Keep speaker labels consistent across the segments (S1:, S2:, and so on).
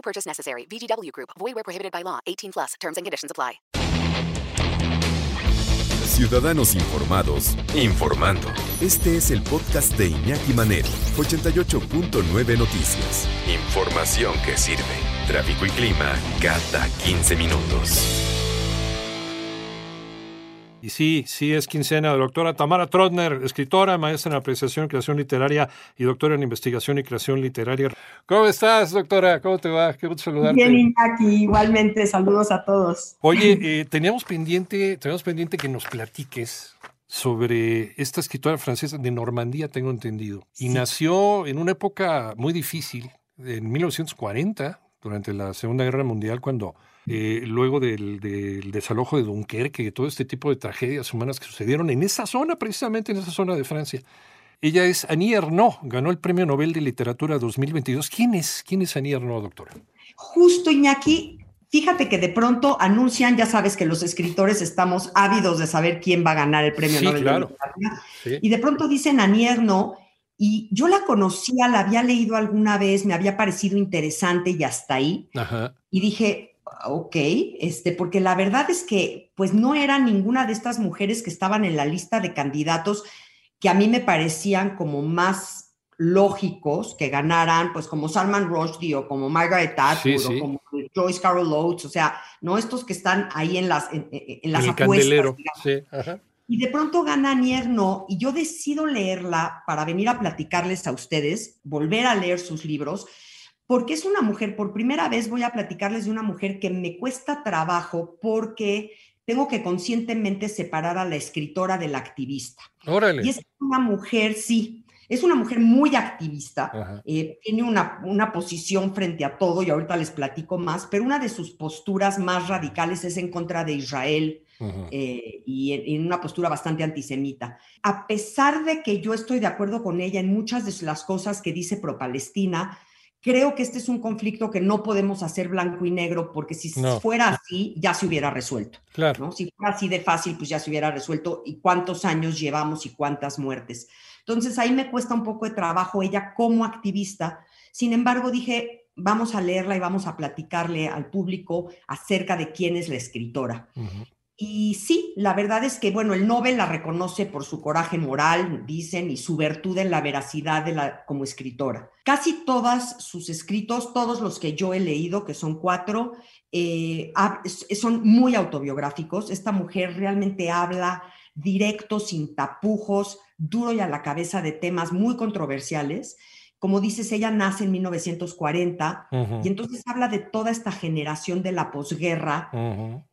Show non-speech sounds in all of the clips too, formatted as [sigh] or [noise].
S1: No purchase necessary. VGW Group. Void where prohibited by law. 18 plus. Terms and conditions apply.
S2: Ciudadanos informados, informando. Este es el podcast de Iñaki Manero, 88.9 Noticias. Información que sirve. Tráfico y clima cada 15 minutos.
S3: Y sí, sí es quincena. Doctora Tamara Trotner, escritora, maestra en apreciación y creación literaria y doctora en investigación y creación literaria. ¿Cómo estás, doctora? ¿Cómo te va? Qué gusto saludarte.
S4: Bien, Iñaki, igualmente. Saludos a todos.
S3: Oye, eh, teníamos pendiente, teníamos pendiente que nos platiques sobre esta escritora francesa de Normandía, tengo entendido. Y nació en una época muy difícil, en 1940, durante la Segunda Guerra Mundial, cuando eh, luego del, del, desalojo de Dunkerque, todo este tipo de tragedias humanas que sucedieron en esa zona, precisamente en esa zona de Francia. Ella es Annie Ernaux, ganó el Premio Nobel de Literatura 2022. ¿Quién es? ¿Quién es Annie Ernaux, doctora?
S4: Justo, Iñaki, fíjate que de pronto anuncian, ya sabes que los escritores estamos ávidos de saber quién va a ganar el Premio
S3: Sí,
S4: Nobel
S3: claro.
S4: de Literatura,
S3: Sí.
S4: y de pronto dicen Annie Ernaux, y yo la conocía, la había leído alguna vez, me había parecido interesante y hasta ahí,
S3: Ajá.
S4: y dije, ok, este, porque la verdad es que pues no era ninguna de estas mujeres que estaban en la lista de candidatos que a mí me parecían como más lógicos que ganaran, pues como Salman Rushdie o como Margaret Atwood
S3: Sí, sí.
S4: o como Joyce Carol Oates, o sea, no estos que están ahí en las, en, en- en las
S3: el
S4: apuestas.
S3: Sí, ajá.
S4: Y de pronto gana Nierno y yo decido leerla para venir a platicarles a ustedes, volver a leer sus libros, porque es una mujer, por primera vez voy a platicarles de una mujer que me cuesta trabajo porque tengo que conscientemente separar a la escritora de la activista.
S3: Órale.
S4: Y es una mujer, sí, es una mujer muy activista, eh, tiene una, una posición frente a todo y ahorita les platico más, pero una de sus posturas más radicales es en contra de Israel, eh, y en, en una postura bastante antisemita. A pesar de que yo estoy de acuerdo con ella en muchas de las cosas que dice pro-Palestina, creo que este es un conflicto que no podemos hacer blanco y negro porque si
S3: No.
S4: fuera así ya se hubiera resuelto.
S3: Claro.
S4: ¿no? Si fuera así de fácil, pues ya se hubiera resuelto y cuántos años llevamos y cuántas muertes. Entonces ahí me cuesta un poco de trabajo ella como activista. Sin embargo, dije, vamos a leerla y vamos a platicarle al público acerca de quién es la escritora. Y sí, la verdad es que, bueno, el Nobel la reconoce por su coraje moral, dicen, y su virtud en la veracidad de la, como escritora. Casi todos sus escritos, todos los que yo he leído, que son cuatro, eh, son muy autobiográficos. Esta mujer realmente habla directo, sin tapujos, duro y a la cabeza de temas muy controversiales. Como dices, ella nace en 1940
S3: Ujú.
S4: y entonces habla de toda esta generación de la posguerra,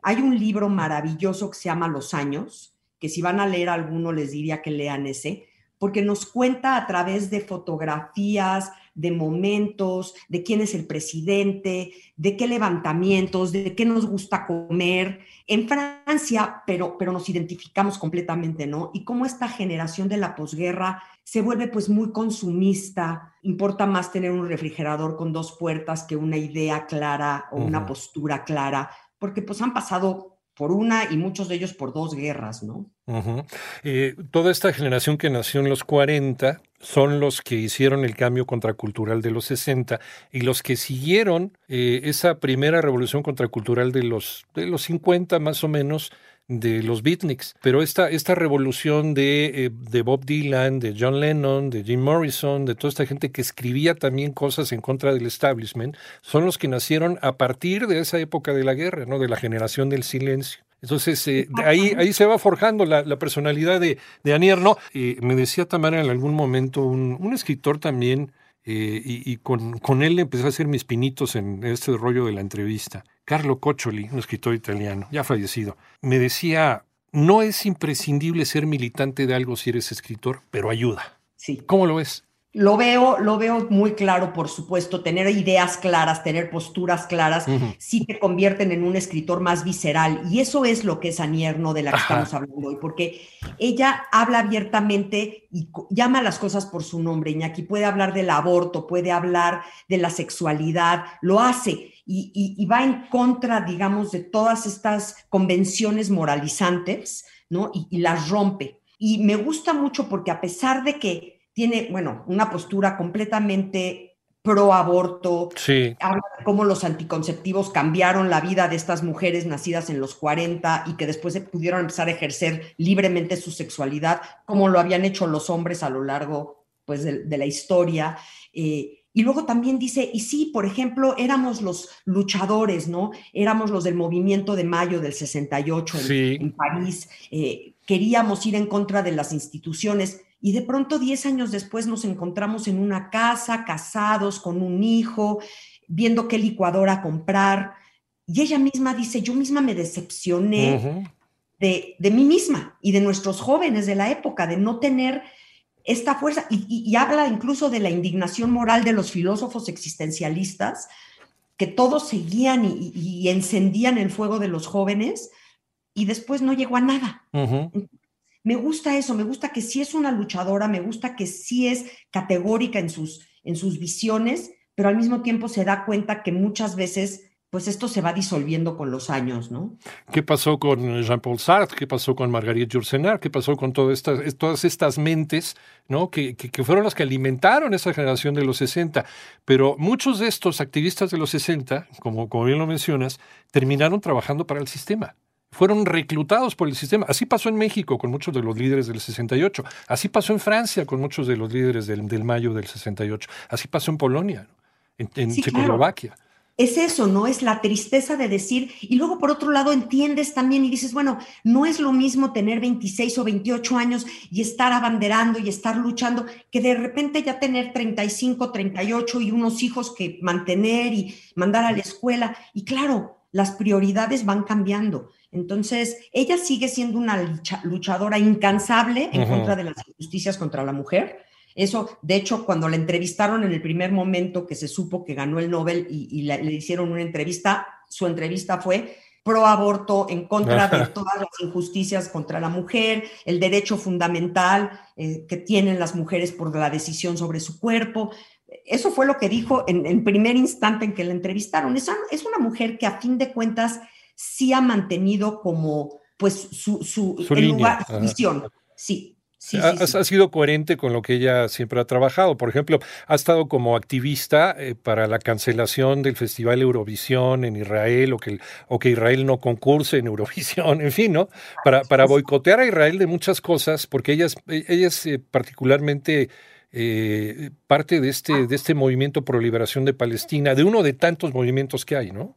S4: hay un libro maravilloso que se llama Los años, que si van a leer alguno les diría que lean ese, porque nos cuenta a través de fotografías, de momentos, de quién es el presidente, de qué levantamientos, de qué nos gusta comer. En Francia, pero, pero nos identificamos completamente, ¿no? Y cómo esta generación de la posguerra se vuelve pues muy consumista, importa más tener un refrigerador con dos puertas que una idea clara o una postura clara, porque pues han pasado por una y muchos de ellos por dos guerras, ¿no?
S3: Ujú. Eh, toda esta generación que nació en los 40 son los que hicieron el cambio contracultural de los 60 y los que siguieron eh, esa primera revolución contracultural de los, de los 50 más o menos de los beatniks. Pero esta, esta revolución de, eh, de Bob Dylan, de John Lennon, de Jim Morrison, de toda esta gente que escribía también cosas en contra del establishment, son los que nacieron a partir de esa época de la guerra, ¿no? de la generación del silencio. Entonces, eh, de ahí, ahí se va forjando la, la personalidad de, de Annie Ernaux. Eh, me decía Tamara en algún momento, un, un escritor también, eh, y, y con, con él empecé a hacer mis pinitos en este rollo de la entrevista. Carlo Coccioli, un escritor italiano, ya fallecido, me decía, no es imprescindible ser militante de algo si eres escritor, pero ayuda.
S4: Sí.
S3: ¿Cómo lo ves?
S4: Lo veo, lo veo muy claro, por supuesto, tener ideas claras, tener posturas claras, sí te convierten en un escritor más visceral. Y eso es lo que es Anierno de la que estamos hablando hoy, porque ella habla abiertamente y llama las cosas por su nombre. Iñaki puede hablar del aborto, puede hablar de la sexualidad, lo hace y, va en contra, digamos, de todas estas convenciones moralizantes, ¿no? Y, y las rompe. Y me gusta mucho porque a pesar de que tiene, bueno, una postura completamente pro aborto,
S3: sí.
S4: habla de cómo los anticonceptivos cambiaron la vida de estas mujeres nacidas en los 40 y que después se pudieron empezar a ejercer libremente su sexualidad, como lo habían hecho los hombres a lo largo pues, de, la historia. Eh, y luego también dice, y sí, por ejemplo, éramos los luchadores, ¿no? Éramos los del movimiento de mayo del 68 en, París, eh, queríamos ir en contra de las instituciones y de pronto 10 años después nos encontramos en una casa, casados, con un hijo, viendo qué licuadora comprar. Y ella misma dice, yo misma me decepcioné de, de, mí misma y de nuestros jóvenes de la época, de no tener esta fuerza. Y, habla incluso de la indignación moral de los filósofos existencialistas, que todos seguían y, encendían el fuego de los jóvenes y después no llegó a nada me gusta eso, me gusta que sí es una luchadora, me gusta que sí es categórica en sus, en sus visiones, pero al mismo tiempo se da cuenta que muchas veces pues esto se va disolviendo con los años, ¿no?
S3: ¿Qué pasó con Jean-Paul Sartre? ¿Qué pasó con Marguerite Yourcenar? ¿Qué pasó con todas estas, todas estas mentes, ¿no? Que, que, fueron las que alimentaron esa generación de los 60. Pero muchos de estos activistas de los 60, como, como bien lo mencionas, terminaron trabajando para el sistema fueron reclutados por el sistema. Así pasó en México con muchos de los líderes del 68, así pasó en Francia con muchos de los líderes del, mayo del 68, así pasó en Polonia, en, Checoslovaquia.
S4: Es eso, ¿no? Es la tristeza de decir, y luego por otro lado entiendes también y dices, bueno, no es lo mismo tener 26 o 28 años y estar abanderando y estar luchando, que de repente ya tener 35, 38 y unos hijos que mantener y mandar a la escuela. Y claro, las prioridades van cambiando. Entonces, ella sigue siendo una luchadora incansable en contra de las injusticias contra la mujer. Eso, de hecho, cuando la entrevistaron en el primer momento que se supo que ganó el Nobel y, le, hicieron una entrevista, su entrevista fue pro aborto, en contra de [laughs] todas las injusticias contra la mujer, el derecho fundamental eh, que tienen las mujeres por la decisión sobre su cuerpo. Eso fue lo que dijo en el primer instante en que la entrevistaron. Es, es una mujer que a fin de cuentas sí ha mantenido como pues su, su, lugar, su visión. Sí, Sí,
S3: ha,
S4: sí,
S3: sido coherente con lo que ella siempre ha trabajado. Por ejemplo, ha estado como activista eh, para la cancelación del Festival Eurovisión en Israel o que, o que Israel no concurse en Eurovisión, [laughs] en fin, ¿no? Para, para boicotear a Israel de muchas cosas, porque ella es, ella es eh, particularmente eh, parte de este, de este movimiento pro liberación de Palestina, de uno de tantos movimientos que hay, ¿no?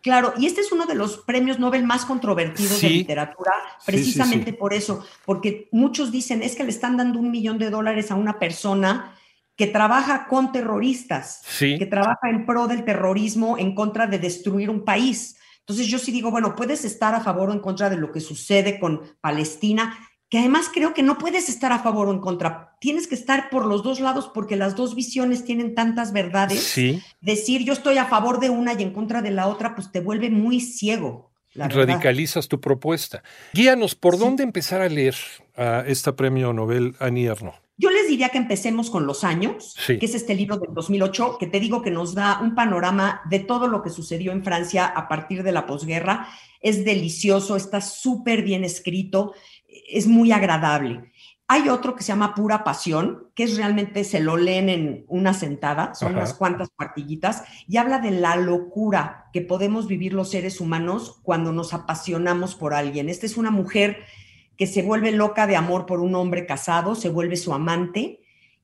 S4: Claro, y este es uno de los premios Nobel más controvertidos de literatura, precisamente por eso, porque muchos dicen es que le están dando un millón de dólares a una persona que trabaja con terroristas, que trabaja en pro del terrorismo, en contra de destruir un país. Entonces yo sí digo, bueno, puedes estar a favor o en contra de lo que sucede con Palestina, que además creo que no puedes estar a favor o en contra, tienes que estar por los dos lados porque las dos visiones tienen tantas verdades.
S3: Sí.
S4: Decir yo estoy a favor de una y en contra de la otra, pues te vuelve muy ciego.
S3: Radicalizas tu propuesta. Guíanos, ¿por dónde empezar a leer a este premio Nobel Anierno?
S4: Yo les diría que empecemos con Los Años, que es este libro del 2008, que te digo que nos da un panorama de todo lo que sucedió en Francia a partir de la posguerra. Es delicioso, está súper bien escrito es muy agradable. Hay otro que se llama Pura Pasión, que es realmente se lo leen en una sentada, son unas cuantas cuartillitas, y habla de la locura que podemos vivir los seres humanos cuando nos apasionamos por alguien. Esta es una mujer que se vuelve loca de amor por un hombre casado, se vuelve su amante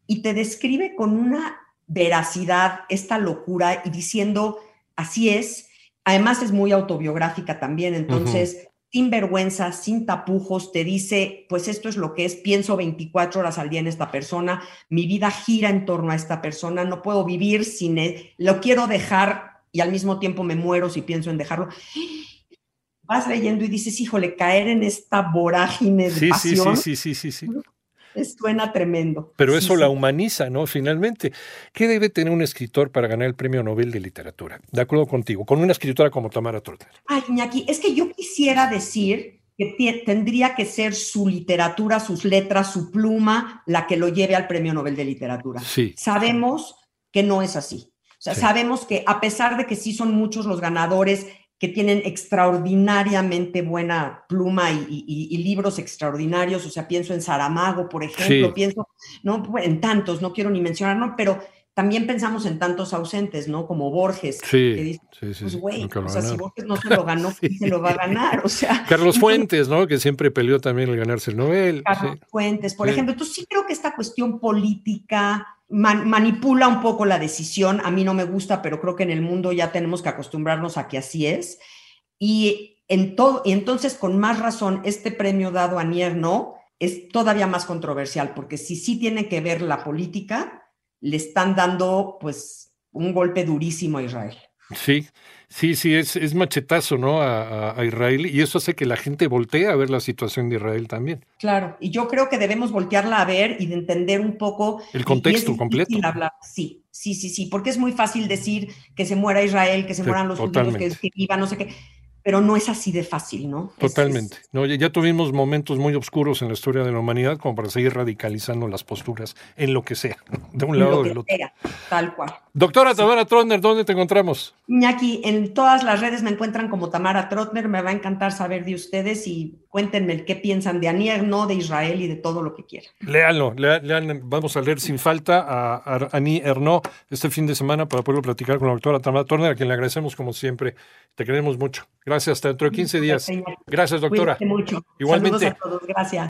S4: y te describe con una veracidad esta locura y diciendo, así es. Además es muy autobiográfica también, entonces sin vergüenza, sin tapujos, te dice, pues esto es lo que es, pienso 24 horas al día en esta persona, mi vida gira en torno a esta persona, no puedo vivir sin él, lo quiero dejar y al mismo tiempo me muero si pienso en dejarlo. Vas leyendo y dices, híjole, caer en esta vorágine de pasión.
S3: Sí, sí, sí, sí, sí.
S4: Suena tremendo.
S3: Pero eso la humaniza, ¿no? Finalmente, ¿qué debe tener un escritor para ganar el premio Nobel de literatura? De acuerdo contigo, con una escritora como Tamara Trotner.
S4: Ay, Iñaki, es que yo quisiera decir que tendría que ser su literatura, sus letras, su pluma, la que lo lleve al premio Nobel de literatura.
S3: Sí.
S4: Sabemos que no es así. O sea, sabemos que a pesar de que sí son muchos los ganadores que tienen extraordinariamente buena pluma y, libros extraordinarios, o sea, pienso en Saramago, por ejemplo, pienso, no, en tantos, no quiero ni mencionar, ¿no? pero también pensamos en tantos ausentes, ¿no? Como Borges,
S3: sí, que dice, sí, sí,
S4: pues güey, o sea, si Borges no se lo ganó, [laughs] ¿quién se lo va a ganar? O sea,
S3: Carlos Fuentes, ¿no? Que siempre peleó también el ganarse el Nobel.
S4: Carlos Fuentes, por ejemplo. Entonces sí creo que esta cuestión política manipula un poco la decisión. A mí no me gusta, pero creo que en el mundo ya tenemos que acostumbrarnos a que así es. Y, en todo, y entonces, con más razón, este premio dado a Nier no es todavía más controversial, porque si sí tiene que ver la política, le están dando pues un golpe durísimo a Israel.
S3: Sí, sí, sí, es, es machetazo, ¿no? A, Israel y eso hace que la gente voltee a ver la situación de Israel también.
S4: Claro, y yo creo que debemos voltearla a ver y de entender un poco
S3: el contexto completo.
S4: Hablar. Sí, sí, sí, sí, porque es muy fácil decir que se muera Israel, que se mueran los judíos, que, que no sé qué pero no es así de fácil, ¿no?
S3: Totalmente. No, ya, tuvimos momentos muy oscuros en la historia de la humanidad como para seguir radicalizando las posturas en lo que sea, [laughs] de un lado o del otro.
S4: tal cual.
S3: Doctora Tamara Trotner, ¿dónde te encontramos?
S4: Iñaki, en todas las redes me encuentran como Tamara Trotner. Me va a encantar saber de ustedes y cuéntenme qué piensan de Anier, no de Israel y de todo lo que quieran.
S3: Léanlo, lean, vamos a leer sin falta a, Ani Ernaux este fin de semana para poder platicar con la doctora Tamara Trotner, a quien le agradecemos como siempre. Te queremos mucho. Gracias, hasta dentro de 15 días. Gracias, doctora.
S4: mucho.
S3: Igualmente.
S4: Saludos a todos. Gracias.